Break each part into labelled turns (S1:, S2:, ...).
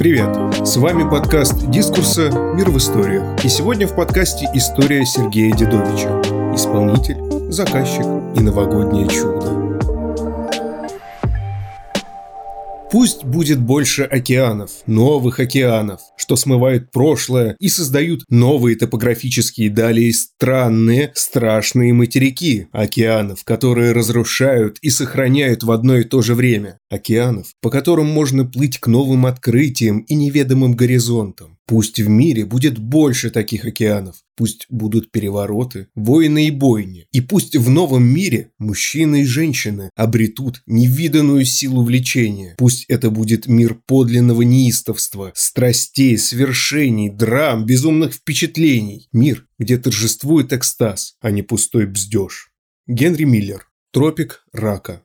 S1: Привет! С вами подкаст «Дискурса. Мир в историях». И сегодня в подкасте история Сергея Дедовича. Исполнитель, заказчик и новогоднее чудо. Пусть будет больше океанов, новых океанов, что смывают прошлое и создают новые топографические далее странные, страшные материки. Океанов, которые разрушают и сохраняют в одно и то же время. Океанов, по которым можно плыть к новым открытиям и неведомым горизонтам. Пусть в мире будет больше таких океанов, пусть будут перевороты, войны и бойни, и пусть в новом мире мужчины и женщины обретут невиданную силу влечения, пусть это будет мир подлинного неистовства, страстей, свершений, драм, безумных впечатлений, мир, где торжествует экстаз, а не пустой бздеж. Генри Миллер. Тропик рака.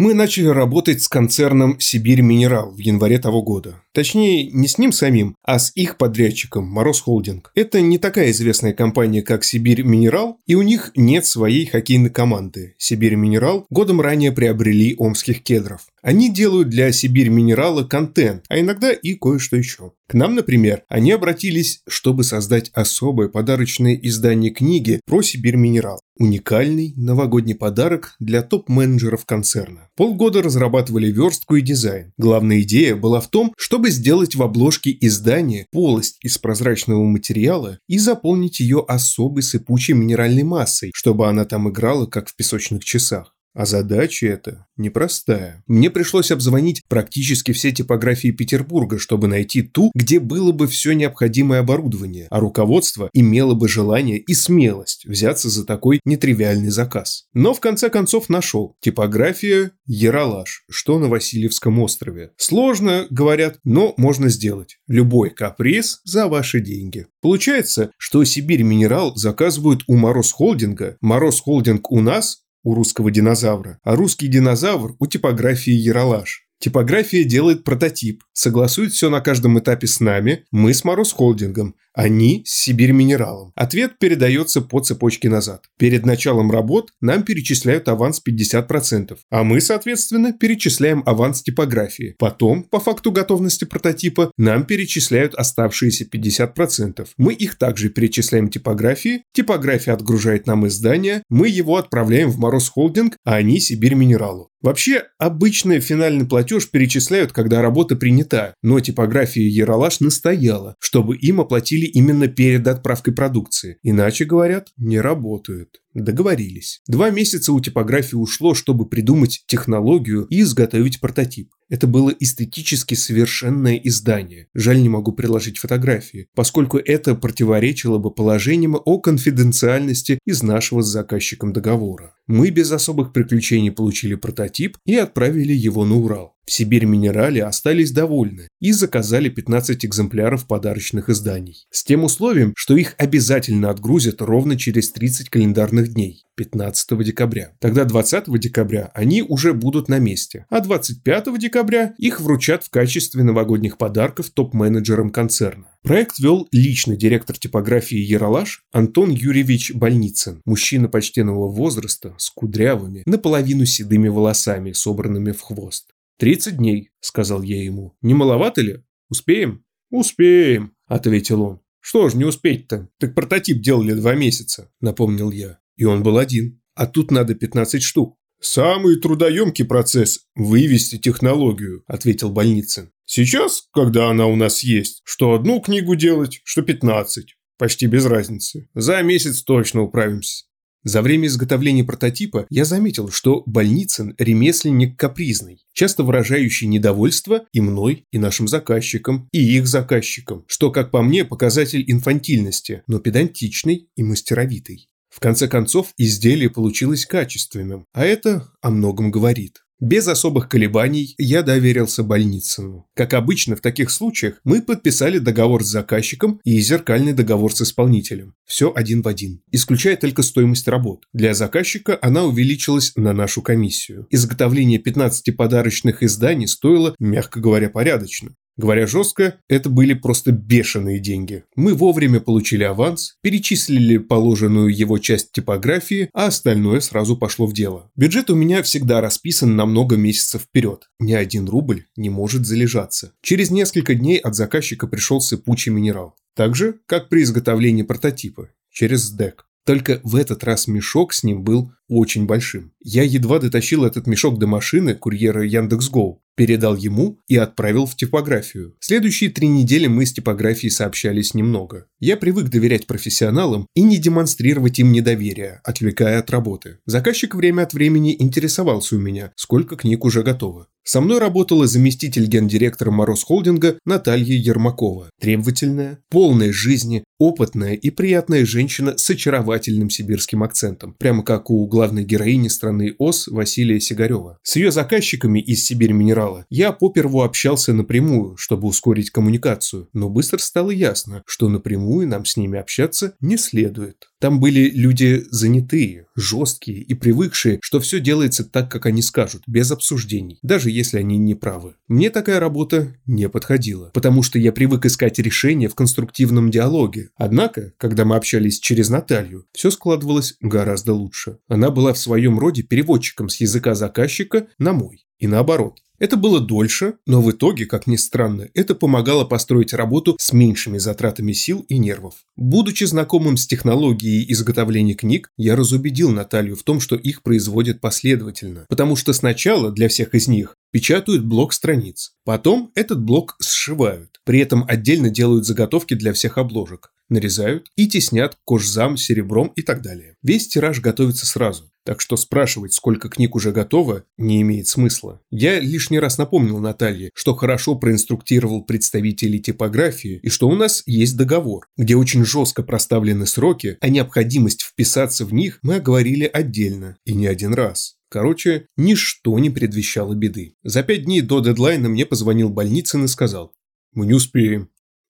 S1: Мы начали работать с концерном «Сибирь Минерал» в январе того года. Точнее, не с ним самим, а с их подрядчиком «Мороз Холдинг». Это не такая известная компания, как «Сибирь Минерал», и у них нет своей хоккейной команды. «Сибирь Минерал» годом ранее приобрели омских кедров. Они делают для Сибирь Минерала контент, а иногда и кое-что еще. К нам, например, они обратились, чтобы создать особое подарочное издание книги про Сибирь Минерал. Уникальный новогодний подарок для топ-менеджеров концерна. Полгода разрабатывали верстку и дизайн. Главная идея была в том, чтобы сделать в обложке издания полость из прозрачного материала и заполнить ее особой сыпучей минеральной массой, чтобы она там играла, как в песочных часах. А задача эта непростая. Мне пришлось обзвонить практически все типографии Петербурга, чтобы найти ту, где было бы все необходимое оборудование, а руководство имело бы желание и смелость взяться за такой нетривиальный заказ. Но в конце концов нашел. Типография Яралаш, что на Васильевском острове. Сложно, говорят, но можно сделать. Любой каприз за ваши деньги. Получается, что Сибирь Минерал заказывают у Мороз Холдинга, Мороз Холдинг у нас, у русского динозавра, а русский динозавр у типографии Яралаш. Типография делает прототип, согласует все на каждом этапе с нами, мы с Мороз Холдингом, они с Сибирь Минералом. Ответ передается по цепочке назад. Перед началом работ нам перечисляют аванс 50%, а мы, соответственно, перечисляем аванс типографии. Потом, по факту готовности прототипа, нам перечисляют оставшиеся 50%. Мы их также перечисляем типографии, типография отгружает нам издание, мы его отправляем в Мороз Холдинг, а они Сибирь Минералу. Вообще, обычный финальный платеж перечисляют, когда работа принята, но типография Яралаш настояла, чтобы им оплатили именно перед отправкой продукции. Иначе, говорят, не работают. Договорились. Два месяца у типографии ушло, чтобы придумать технологию и изготовить прототип. Это было эстетически совершенное издание. Жаль, не могу приложить фотографии, поскольку это противоречило бы положениям о конфиденциальности из нашего с заказчиком договора. Мы без особых приключений получили прототип и отправили его на Урал. Сибирь Минерале остались довольны и заказали 15 экземпляров подарочных изданий. С тем условием, что их обязательно отгрузят ровно через 30 календарных дней. 15 декабря. Тогда 20 декабря они уже будут на месте, а 25 декабря их вручат в качестве новогодних подарков топ-менеджерам концерна. Проект вел личный директор типографии «Яралаш» Антон Юрьевич Больницын, мужчина почтенного возраста с кудрявыми, наполовину седыми волосами, собранными в хвост. «Тридцать дней», – сказал я ему. «Не маловато ли? Успеем?» «Успеем», – ответил он. «Что ж не успеть-то? Так прототип делали два месяца», – напомнил я. И он был один. А тут надо 15 штук. «Самый трудоемкий процесс – вывести технологию», – ответил Больницын. «Сейчас, когда она у нас есть, что одну книгу делать, что 15. Почти без разницы. За месяц точно управимся». За время изготовления прототипа я заметил, что Больницын – ремесленник капризный, часто выражающий недовольство и мной, и нашим заказчикам, и их заказчикам, что, как по мне, показатель инфантильности, но педантичный и мастеровитый. В конце концов, изделие получилось качественным, а это о многом говорит. Без особых колебаний я доверился Больницыну. Как обычно в таких случаях, мы подписали договор с заказчиком и зеркальный договор с исполнителем. Все один в один. Исключая только стоимость работ. Для заказчика она увеличилась на нашу комиссию. Изготовление 15 подарочных изданий стоило, мягко говоря, порядочно. Говоря жестко, это были просто бешеные деньги. Мы вовремя получили аванс, перечислили положенную его часть типографии, а остальное сразу пошло в дело. Бюджет у меня всегда расписан на много месяцев вперед. Ни один рубль не может залежаться. Через несколько дней от заказчика пришел сыпучий минерал. Так же, как при изготовлении прототипа, через СДЭК. Только в этот раз мешок с ним был очень большим. Я едва дотащил этот мешок до машины курьера Яндекс.Гоу, передал ему и отправил в типографию. Следующие три недели мы с типографией сообщались немного. Я привык доверять профессионалам и не демонстрировать им недоверие, отвлекая от работы. Заказчик время от времени интересовался у меня, сколько книг уже готово. Со мной работала заместитель гендиректора Мороз Холдинга Наталья Ермакова. Требовательная, полная жизни, опытная и приятная женщина с очаровательным сибирским акцентом, прямо как у главной героини страны ОС Василия Сигарева. С ее заказчиками из Сибирь Минерала я поперву общался напрямую, чтобы ускорить коммуникацию, но быстро стало ясно, что напрямую нам с ними общаться не следует. Там были люди занятые, жесткие и привыкшие, что все делается так, как они скажут, без обсуждений, даже если они не правы. Мне такая работа не подходила, потому что я привык искать решения в конструктивном диалоге. Однако, когда мы общались через Наталью, все складывалось гораздо лучше. Она была в своем роде переводчиком с языка заказчика на мой. И наоборот. Это было дольше, но в итоге, как ни странно, это помогало построить работу с меньшими затратами сил и нервов. Будучи знакомым с технологией изготовления книг, я разубедил Наталью в том, что их производят последовательно, потому что сначала для всех из них печатают блок страниц, потом этот блок сшивают, при этом отдельно делают заготовки для всех обложек, нарезают и теснят кожзам, серебром и так далее. Весь тираж готовится сразу. Так что спрашивать, сколько книг уже готово, не имеет смысла. Я лишний раз напомнил Наталье, что хорошо проинструктировал представителей типографии и что у нас есть договор, где очень жестко проставлены сроки, а необходимость вписаться в них мы оговорили отдельно и не один раз. Короче, ничто не предвещало беды. За пять дней до дедлайна мне позвонил Больницын и сказал «Мы не успеем».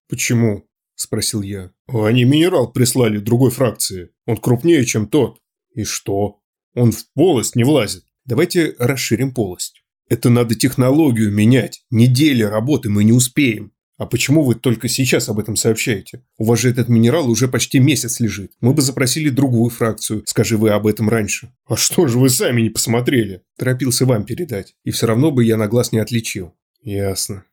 S1: «Почему?» – спросил я. «Они минерал прислали другой фракции. Он крупнее, чем тот». «И что?» Он в полость не влазит. Давайте расширим полость. Это надо технологию менять. Недели работы мы не успеем. А почему вы только сейчас об этом сообщаете? У вас же этот минерал уже почти месяц лежит. Мы бы запросили другую фракцию, скажи вы об этом раньше. А что же вы сами не посмотрели? Торопился вам передать. И все равно бы я на глаз не отличил. Ясно.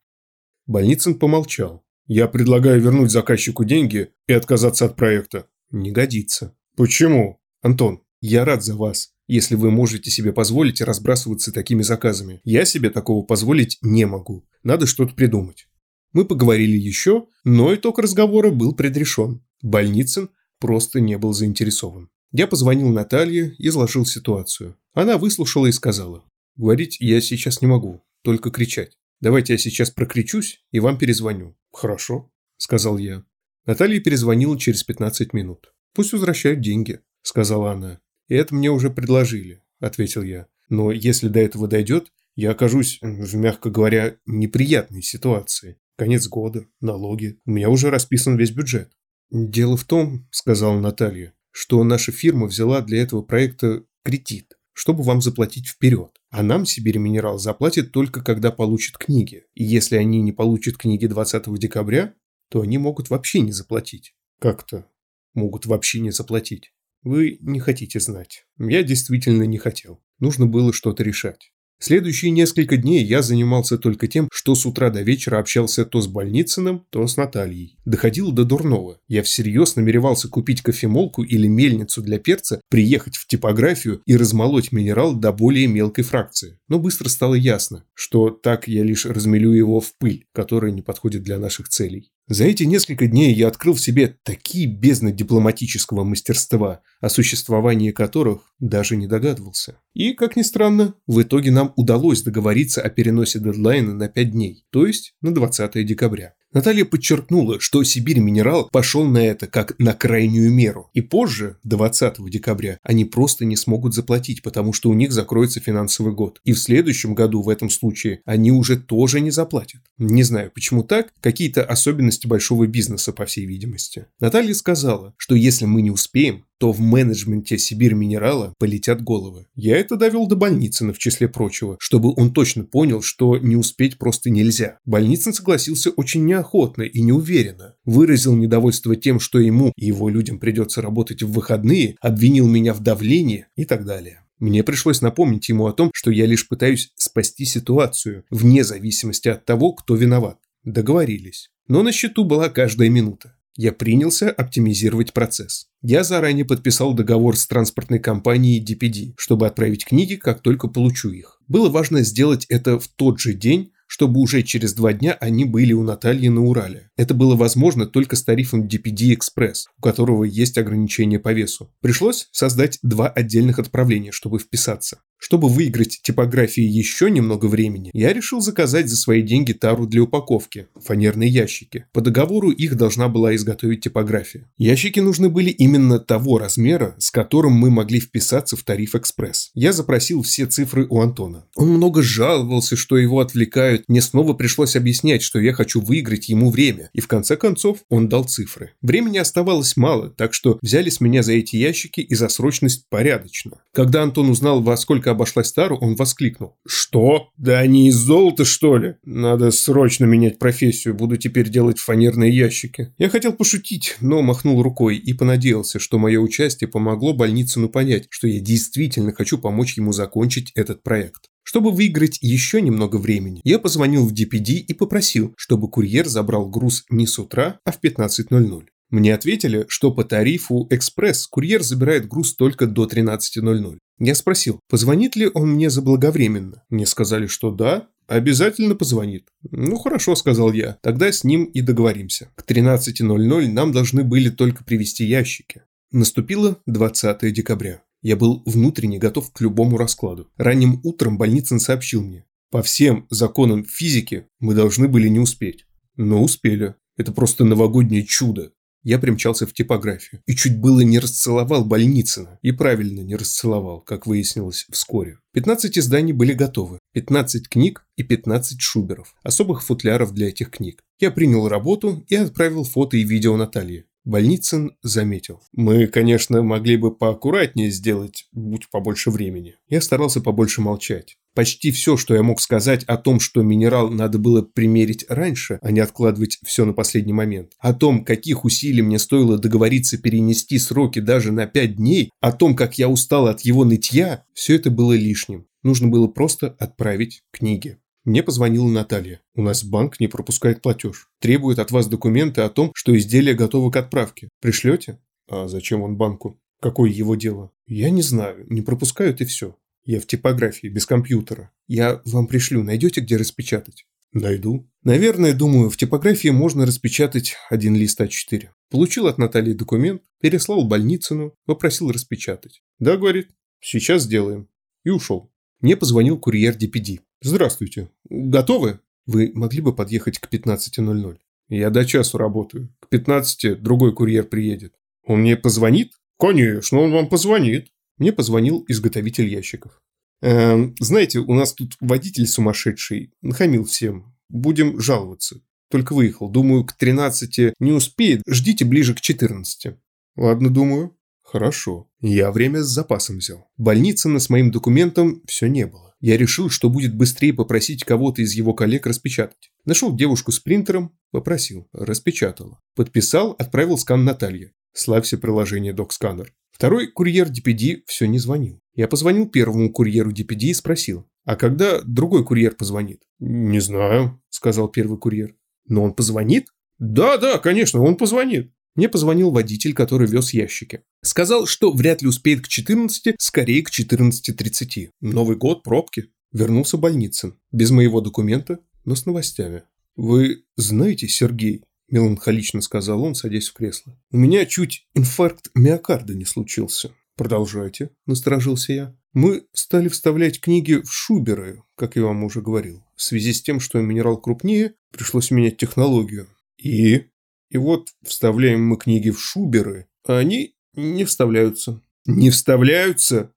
S1: Больницын помолчал. Я предлагаю вернуть заказчику деньги и отказаться от проекта. Не годится. Почему? Антон, я рад за вас, если вы можете себе позволить разбрасываться такими заказами. Я себе такого позволить не могу. Надо что-то придумать. Мы поговорили еще, но итог разговора был предрешен. Больницын просто не был заинтересован. Я позвонил Наталье, изложил ситуацию. Она выслушала и сказала. Говорить я сейчас не могу, только кричать. Давайте я сейчас прокричусь и вам перезвоню. Хорошо, сказал я. Наталья перезвонила через 15 минут. Пусть возвращают деньги, сказала она. Это мне уже предложили, ответил я. Но если до этого дойдет, я окажусь, мягко говоря, неприятной ситуации. Конец года, налоги. У меня уже расписан весь бюджет. Дело в том, сказала Наталья, что наша фирма взяла для этого проекта кредит, чтобы вам заплатить вперед. А нам Сибирь Минерал заплатит только когда получит книги. И если они не получат книги 20 декабря, то они могут вообще не заплатить. Как-то могут вообще не заплатить. Вы не хотите знать. Я действительно не хотел. Нужно было что-то решать. Следующие несколько дней я занимался только тем, что с утра до вечера общался то с Больницыным, то с Натальей. Доходил до дурного. Я всерьез намеревался купить кофемолку или мельницу для перца, приехать в типографию и размолоть минерал до более мелкой фракции. Но быстро стало ясно, что так я лишь размелю его в пыль, которая не подходит для наших целей. За эти несколько дней я открыл в себе такие бездны дипломатического мастерства, о существовании которых даже не догадывался. И, как ни странно, в итоге нам удалось договориться о переносе дедлайна на 5 дней, то есть на 20 декабря. Наталья подчеркнула, что Сибирь Минерал пошел на это как на крайнюю меру. И позже, 20 декабря, они просто не смогут заплатить, потому что у них закроется финансовый год. И в следующем году в этом случае они уже тоже не заплатят. Не знаю, почему так, какие-то особенности большого бизнеса, по всей видимости. Наталья сказала, что если мы не успеем, то в менеджменте Сибирь Минерала полетят головы. Я это довел до Больницына в числе прочего, чтобы он точно понял, что не успеть просто нельзя. Больницын согласился очень неохотно и неуверенно. Выразил недовольство тем, что ему и его людям придется работать в выходные, обвинил меня в давлении и так далее. Мне пришлось напомнить ему о том, что я лишь пытаюсь спасти ситуацию, вне зависимости от того, кто виноват. Договорились. Но на счету была каждая минута. Я принялся оптимизировать процесс. Я заранее подписал договор с транспортной компанией DPD, чтобы отправить книги, как только получу их. Было важно сделать это в тот же день, чтобы уже через два дня они были у Натальи на Урале. Это было возможно только с тарифом DPD Express, у которого есть ограничение по весу. Пришлось создать два отдельных отправления, чтобы вписаться. Чтобы выиграть типографии еще немного времени, я решил заказать за свои деньги тару для упаковки – фанерные ящики. По договору их должна была изготовить типография. Ящики нужны были именно того размера, с которым мы могли вписаться в тариф экспресс. Я запросил все цифры у Антона. Он много жаловался, что его отвлекают. Мне снова пришлось объяснять, что я хочу выиграть ему время. И в конце концов он дал цифры. Времени оставалось мало, так что взяли с меня за эти ящики и за срочность порядочно. Когда Антон узнал, во сколько только обошлась Тару, он воскликнул. «Что? Да они из золота, что ли? Надо срочно менять профессию, буду теперь делать фанерные ящики». Я хотел пошутить, но махнул рукой и понадеялся, что мое участие помогло Больницыну понять, что я действительно хочу помочь ему закончить этот проект. Чтобы выиграть еще немного времени, я позвонил в DPD и попросил, чтобы курьер забрал груз не с утра, а в 15.00. Мне ответили, что по тарифу «Экспресс» курьер забирает груз только до 13.00. Я спросил, позвонит ли он мне заблаговременно. Мне сказали, что да, обязательно позвонит. Ну хорошо, сказал я, тогда с ним и договоримся. К 13.00 нам должны были только привезти ящики. Наступило 20 декабря. Я был внутренне готов к любому раскладу. Ранним утром Больницын сообщил мне. По всем законам физики мы должны были не успеть. Но успели. Это просто новогоднее чудо я примчался в типографию и чуть было не расцеловал Больницына. И правильно не расцеловал, как выяснилось вскоре. 15 изданий были готовы, 15 книг и 15 шуберов, особых футляров для этих книг. Я принял работу и отправил фото и видео Наталье. Больницын заметил. Мы, конечно, могли бы поаккуратнее сделать, будь побольше времени. Я старался побольше молчать. Почти все, что я мог сказать о том, что минерал надо было примерить раньше, а не откладывать все на последний момент, о том, каких усилий мне стоило договориться перенести сроки даже на пять дней, о том, как я устал от его нытья, все это было лишним. Нужно было просто отправить книги. Мне позвонила Наталья. У нас банк не пропускает платеж. Требует от вас документы о том, что изделие готово к отправке. Пришлете? А зачем он банку? Какое его дело? Я не знаю. Не пропускают и все. Я в типографии, без компьютера. Я вам пришлю. Найдете, где распечатать? Найду. Наверное, думаю, в типографии можно распечатать один лист А4. Получил от Натальи документ, переслал Больницыну, попросил распечатать. Да, говорит, сейчас сделаем. И ушел. Мне позвонил курьер DPD. Здравствуйте. Готовы? Вы могли бы подъехать к 15.00? Я до часу работаю. К 15 другой курьер приедет. Он мне позвонит? Конечно, он вам позвонит. Мне позвонил изготовитель ящиков. Эм, знаете, у нас тут водитель сумасшедший. Нахамил всем. Будем жаловаться. Только выехал. Думаю, к 13 не успеет. Ждите ближе к 14. Ладно, думаю. Хорошо. Я время с запасом взял. Больницы с моим документом все не было. Я решил, что будет быстрее попросить кого-то из его коллег распечатать. Нашел девушку с принтером, попросил, распечатала. Подписал, отправил скан Наталье. Славься приложение DocScanner. Второй курьер DPD все не звонил. Я позвонил первому курьеру DPD и спросил, а когда другой курьер позвонит? «Не знаю», – сказал первый курьер. «Но он позвонит?» «Да, да, конечно, он позвонит». Мне позвонил водитель, который вез ящики. Сказал, что вряд ли успеет к 14, скорее к 14.30. Новый год, пробки. Вернулся Больницын. Без моего документа, но с новостями. «Вы знаете, Сергей?» – меланхолично сказал он, садясь в кресло. «У меня чуть инфаркт миокарда не случился». «Продолжайте», – насторожился я. «Мы стали вставлять книги в шуберы, как я вам уже говорил. В связи с тем, что минерал крупнее, пришлось менять технологию. И и вот вставляем мы книги в шуберы, а они не вставляются. Не вставляются?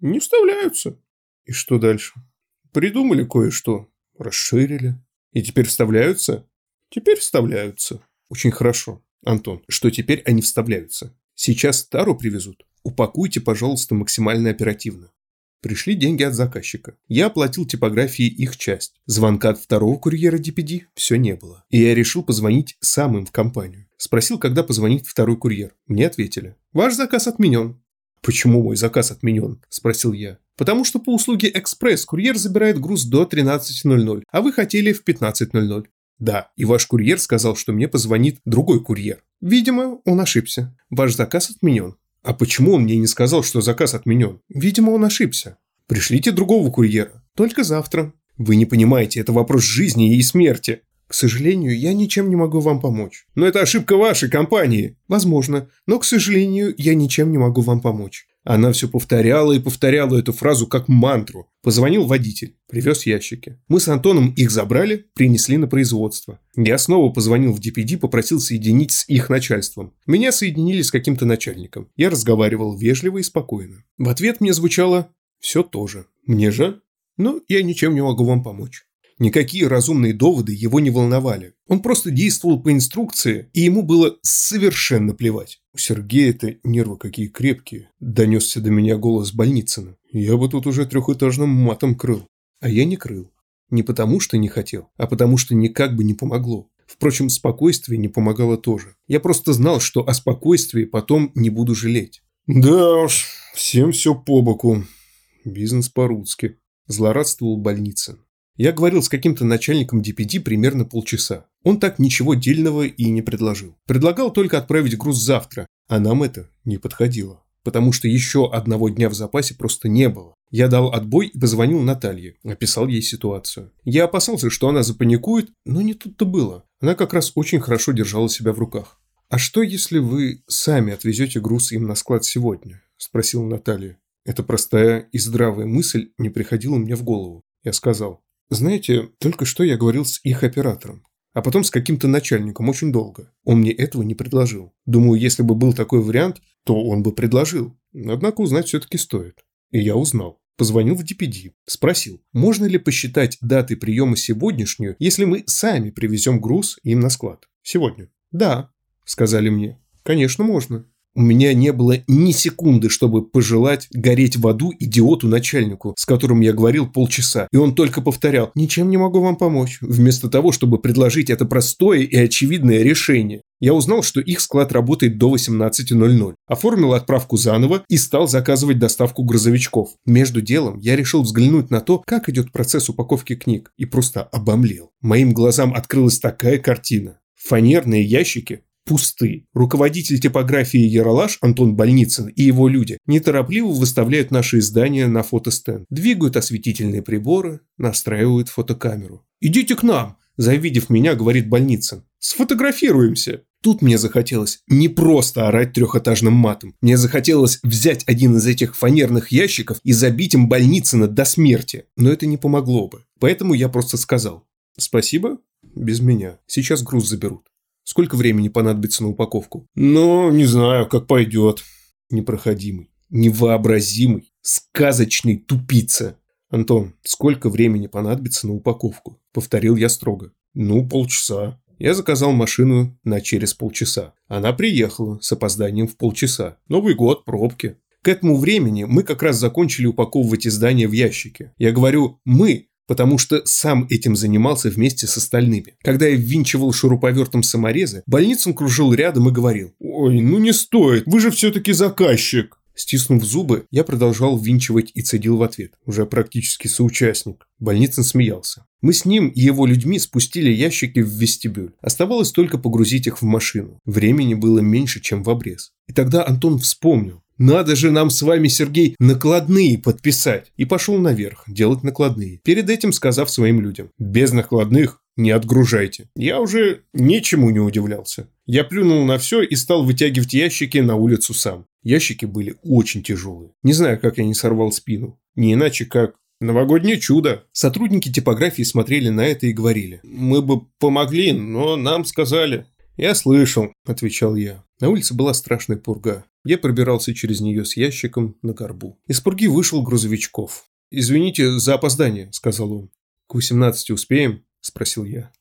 S1: Не вставляются. И что дальше? Придумали кое-что, расширили. И теперь вставляются? Теперь вставляются. Очень хорошо, Антон, что теперь они вставляются. Сейчас тару привезут. Упакуйте, пожалуйста, максимально оперативно. Пришли деньги от заказчика. Я оплатил типографии их часть. Звонка от второго курьера DPD все не было. И я решил позвонить сам им в компанию. Спросил, когда позвонит второй курьер. Мне ответили. Ваш заказ отменен. «Почему мой заказ отменен?» – спросил я. «Потому что по услуге «Экспресс» курьер забирает груз до 13.00, а вы хотели в 15.00». «Да, и ваш курьер сказал, что мне позвонит другой курьер. Видимо, он ошибся. Ваш заказ отменен». «А почему он мне не сказал, что заказ отменен?» «Видимо, он ошибся». «Пришлите другого курьера. Только завтра». «Вы не понимаете, это вопрос жизни и смерти». К сожалению, я ничем не могу вам помочь. Но это ошибка вашей компании. Возможно, но, к сожалению, я ничем не могу вам помочь. Она все повторяла и повторяла эту фразу как мантру. Позвонил водитель, привез ящики. Мы с Антоном их забрали, принесли на производство. Я снова позвонил в DPD, попросил соединить с их начальством. Меня соединили с каким-то начальником. Я разговаривал вежливо и спокойно. В ответ мне звучало «все тоже». Мне жаль, но я ничем не могу вам помочь. Никакие разумные доводы его не волновали. Он просто действовал по инструкции, и ему было совершенно плевать. У Сергея-то нервы какие крепкие. Донесся до меня голос Больницына. Я бы тут уже трехэтажным матом крыл. А я не крыл. Не потому, что не хотел, а потому, что никак бы не помогло. Впрочем, спокойствие не помогало тоже. Я просто знал, что о спокойствии потом не буду жалеть. Да уж, всем все по боку. Бизнес по-русски. Злорадствовал больница. Я говорил с каким-то начальником DPD примерно полчаса. Он так ничего дельного и не предложил. Предлагал только отправить груз завтра, а нам это не подходило. Потому что еще одного дня в запасе просто не было. Я дал отбой и позвонил Наталье, описал ей ситуацию. Я опасался, что она запаникует, но не тут-то было. Она как раз очень хорошо держала себя в руках. «А что, если вы сами отвезете груз им на склад сегодня?» – спросила Наталья. Эта простая и здравая мысль не приходила мне в голову. Я сказал, знаете, только что я говорил с их оператором, а потом с каким-то начальником очень долго. Он мне этого не предложил. Думаю, если бы был такой вариант, то он бы предложил. Однако узнать все-таки стоит. И я узнал. Позвонил в DPD, спросил, можно ли посчитать даты приема сегодняшнюю, если мы сами привезем груз им на склад. Сегодня. Да, сказали мне. Конечно, можно. У меня не было ни секунды, чтобы пожелать гореть в аду идиоту-начальнику, с которым я говорил полчаса, и он только повторял «Ничем не могу вам помочь», вместо того, чтобы предложить это простое и очевидное решение. Я узнал, что их склад работает до 18.00. Оформил отправку заново и стал заказывать доставку грузовичков. Между делом я решил взглянуть на то, как идет процесс упаковки книг, и просто обомлел. Моим глазам открылась такая картина. Фанерные ящики пусты. Руководитель типографии Яралаш Антон Больницын и его люди неторопливо выставляют наши издания на фотостенд, двигают осветительные приборы, настраивают фотокамеру. «Идите к нам!» – завидев меня, говорит Больницын. «Сфотографируемся!» Тут мне захотелось не просто орать трехэтажным матом. Мне захотелось взять один из этих фанерных ящиков и забить им Больницына до смерти. Но это не помогло бы. Поэтому я просто сказал «Спасибо, без меня. Сейчас груз заберут». Сколько времени понадобится на упаковку? Ну, не знаю, как пойдет. Непроходимый, невообразимый, сказочный тупица. Антон, сколько времени понадобится на упаковку? Повторил я строго. Ну, полчаса. Я заказал машину на через полчаса. Она приехала с опозданием в полчаса. Новый год, пробки. К этому времени мы как раз закончили упаковывать издание в ящике. Я говорю «мы», потому что сам этим занимался вместе с остальными. Когда я ввинчивал шуруповертом саморезы, больницам кружил рядом и говорил «Ой, ну не стоит, вы же все-таки заказчик». Стиснув зубы, я продолжал ввинчивать и цедил в ответ, уже практически соучастник. Больницын смеялся. Мы с ним и его людьми спустили ящики в вестибюль. Оставалось только погрузить их в машину. Времени было меньше, чем в обрез. И тогда Антон вспомнил. Надо же нам с вами, Сергей, накладные подписать. И пошел наверх делать накладные, перед этим сказав своим людям. Без накладных не отгружайте. Я уже ничему не удивлялся. Я плюнул на все и стал вытягивать ящики на улицу сам. Ящики были очень тяжелые. Не знаю, как я не сорвал спину. Не иначе, как Новогоднее чудо. Сотрудники типографии смотрели на это и говорили. Мы бы помогли, но нам сказали. Я слышал, отвечал я. На улице была страшная пурга. Я пробирался через нее с ящиком на горбу. Из пурги вышел грузовичков. «Извините за опоздание», – сказал он. «К 18 успеем?» – спросил я.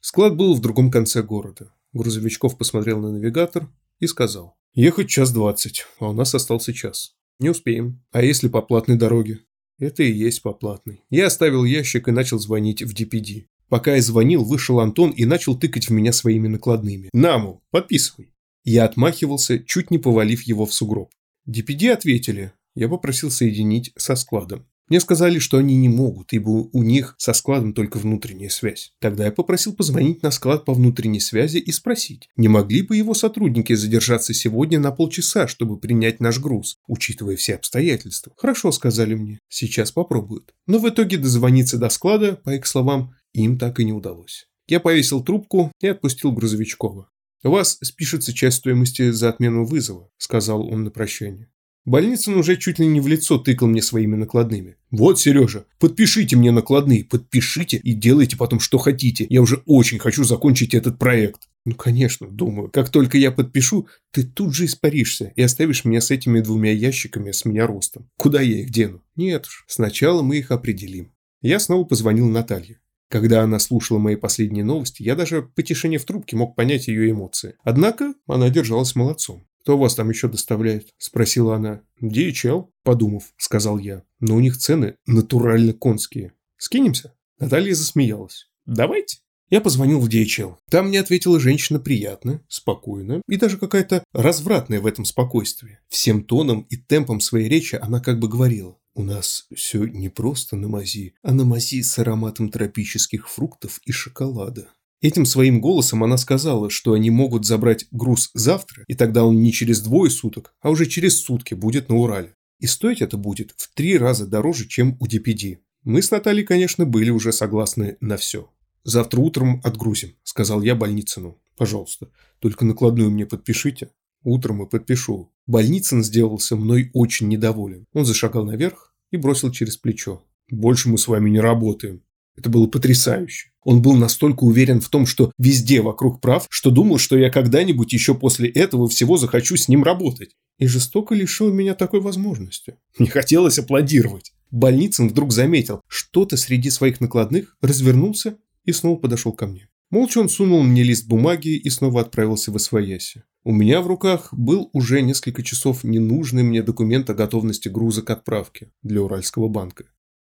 S1: Склад был в другом конце города. Грузовичков посмотрел на навигатор и сказал. Ехать час двадцать, а у нас остался час. Не успеем. А если по платной дороге? Это и есть по платной. Я оставил ящик и начал звонить в DPD. Пока я звонил, вышел Антон и начал тыкать в меня своими накладными. «На, подписывай». Я отмахивался, чуть не повалив его в сугроб. DPD ответили. Я попросил соединить со складом. Мне сказали, что они не могут, ибо у них со складом только внутренняя связь. Тогда я попросил позвонить на склад по внутренней связи и спросить, не могли бы его сотрудники задержаться сегодня на полчаса, чтобы принять наш груз, учитывая все обстоятельства. Хорошо, сказали мне, сейчас попробуют. Но в итоге дозвониться до склада, по их словам, им так и не удалось. Я повесил трубку и отпустил Грузовичкова. «У вас спишется часть стоимости за отмену вызова», – сказал он на прощание. Больницын уже чуть ли не в лицо тыкал мне своими накладными. «Вот, Сережа, подпишите мне накладные, подпишите и делайте потом, что хотите. Я уже очень хочу закончить этот проект». Ну, конечно, думаю, как только я подпишу, ты тут же испаришься и оставишь меня с этими двумя ящиками с меня ростом. Куда я их дену? Нет уж, сначала мы их определим. Я снова позвонил Наталье. Когда она слушала мои последние новости, я даже по тишине в трубке мог понять ее эмоции. Однако она держалась молодцом. «Кто вас там еще доставляет?» – спросила она. «DHL», – подумав, сказал я. «Но у них цены натурально конские. Скинемся?» Наталья засмеялась. «Давайте». Я позвонил в DHL. Там мне ответила женщина приятно, спокойно и даже какая-то развратная в этом спокойствии. Всем тоном и темпом своей речи она как бы говорила. У нас все не просто на мази, а на мази с ароматом тропических фруктов и шоколада. Этим своим голосом она сказала, что они могут забрать груз завтра, и тогда он не через двое суток, а уже через сутки будет на Урале. И стоить это будет в три раза дороже, чем у DPD. Мы с Натальей, конечно, были уже согласны на все. «Завтра утром отгрузим», – сказал я Больницыну. «Пожалуйста, только накладную мне подпишите». «Утром и подпишу». Больницын сделался мной очень недоволен. Он зашагал наверх и бросил через плечо. «Больше мы с вами не работаем. Это было потрясающе. Он был настолько уверен в том, что везде вокруг прав, что думал, что я когда-нибудь еще после этого всего захочу с ним работать. И жестоко лишил меня такой возможности. Не хотелось аплодировать. Больницын вдруг заметил что-то среди своих накладных, развернулся и снова подошел ко мне. Молча он сунул мне лист бумаги и снова отправился в Освояси. У меня в руках был уже несколько часов ненужный мне документ о готовности груза к отправке для Уральского банка.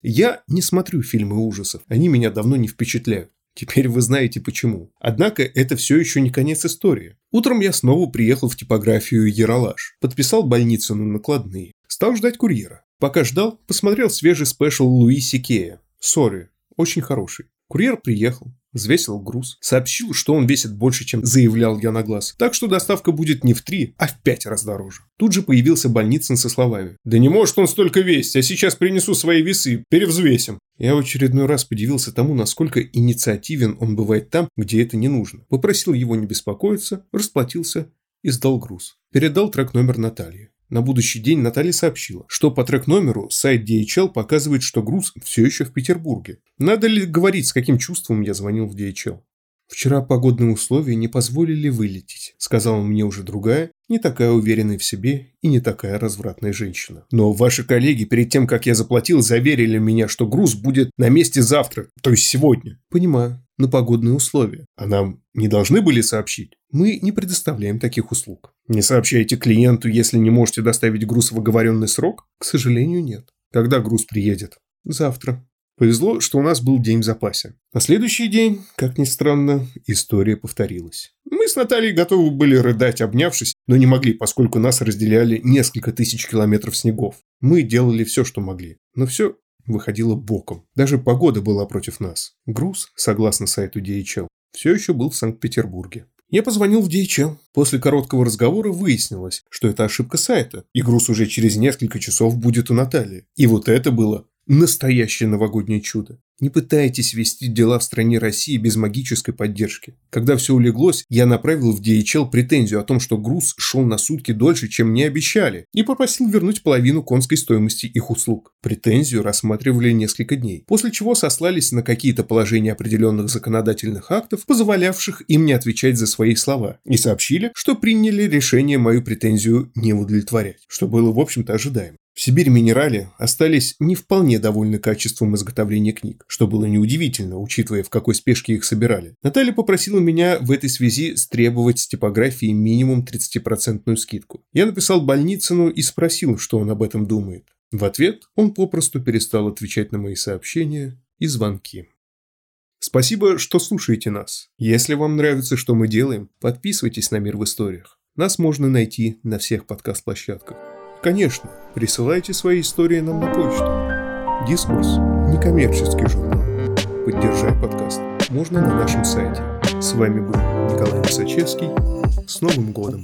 S1: Я не смотрю фильмы ужасов, они меня давно не впечатляют. Теперь вы знаете почему. Однако это все еще не конец истории. Утром я снова приехал в типографию Ералаш, подписал Больницыну накладные, стал ждать курьера. Пока ждал, посмотрел свежий special Луи Си Кея. Sorry, очень хороший. Курьер приехал, взвесил груз, сообщил, что он весит больше, чем заявлял я на глаз, так что доставка будет не в три, а в пять раз дороже. Тут же появился Больницын со словами. «Да не может он столько весить, а сейчас принесу свои весы, перевзвесим». Я в очередной раз подивился тому, насколько инициативен он бывает там, где это не нужно. Попросил его не беспокоиться, расплатился и сдал груз. Передал трек-номер Наталье. На будущий день Наталья сообщила, что по трек-номеру сайт DHL показывает, что груз все еще в Петербурге. Надо ли говорить, с каким чувством я звонил в DHL? «Вчера погодные условия не позволили вылететь», – сказала мне уже другая, не такая уверенная в себе и не такая развратная женщина. «Но ваши коллеги перед тем, как я заплатил, заверили меня, что груз будет на месте завтра, то есть сегодня». «Понимаю, на погодные условия. А нам не должны были сообщить?» «Мы не предоставляем таких услуг». «Не сообщаете клиенту, если не можете доставить груз в оговоренный срок?» «К сожалению, нет». «Когда груз приедет?» «Завтра». Повезло, что у нас был день в запасе. На следующий день, как ни странно, история повторилась. Мы с Натальей готовы были рыдать, обнявшись, но не могли, поскольку нас разделяли несколько тысяч километров снегов. Мы делали все, что могли, но все выходило боком. Даже погода была против нас. Груз, согласно сайту DHL, все еще был в Санкт-Петербурге. Я позвонил в DHL. После короткого разговора выяснилось, что это ошибка сайта, и груз уже через несколько часов будет у Натальи. И вот это было Настоящее новогоднее чудо. Не пытайтесь вести дела в стране России без магической поддержки. Когда все улеглось, я направил в DHL претензию о том, что груз шел на сутки дольше, чем мне обещали, и попросил вернуть половину конской стоимости их услуг. Претензию рассматривали несколько дней, после чего сослались на какие-то положения определенных законодательных актов, позволявших им не отвечать за свои слова, и сообщили, что приняли решение мою претензию не удовлетворять, что было в общем-то ожидаемо. В Сибирь Минерале остались не вполне довольны качеством изготовления книг, что было неудивительно, учитывая, в какой спешке их собирали. Наталья попросила меня в этой связи стребовать с типографии минимум 30% скидку. Я написал Больницыну и спросил, что он об этом думает. В ответ он попросту перестал отвечать на мои сообщения и звонки. Спасибо, что слушаете нас. Если вам нравится, что мы делаем, подписывайтесь на «Мир в историях». Нас можно найти на всех подкаст-площадках. Конечно, присылайте свои истории нам на почту. Дискурс – некоммерческий журнал. Поддержать подкаст можно на нашем сайте. С вами был Николай Высочевский. С Новым годом!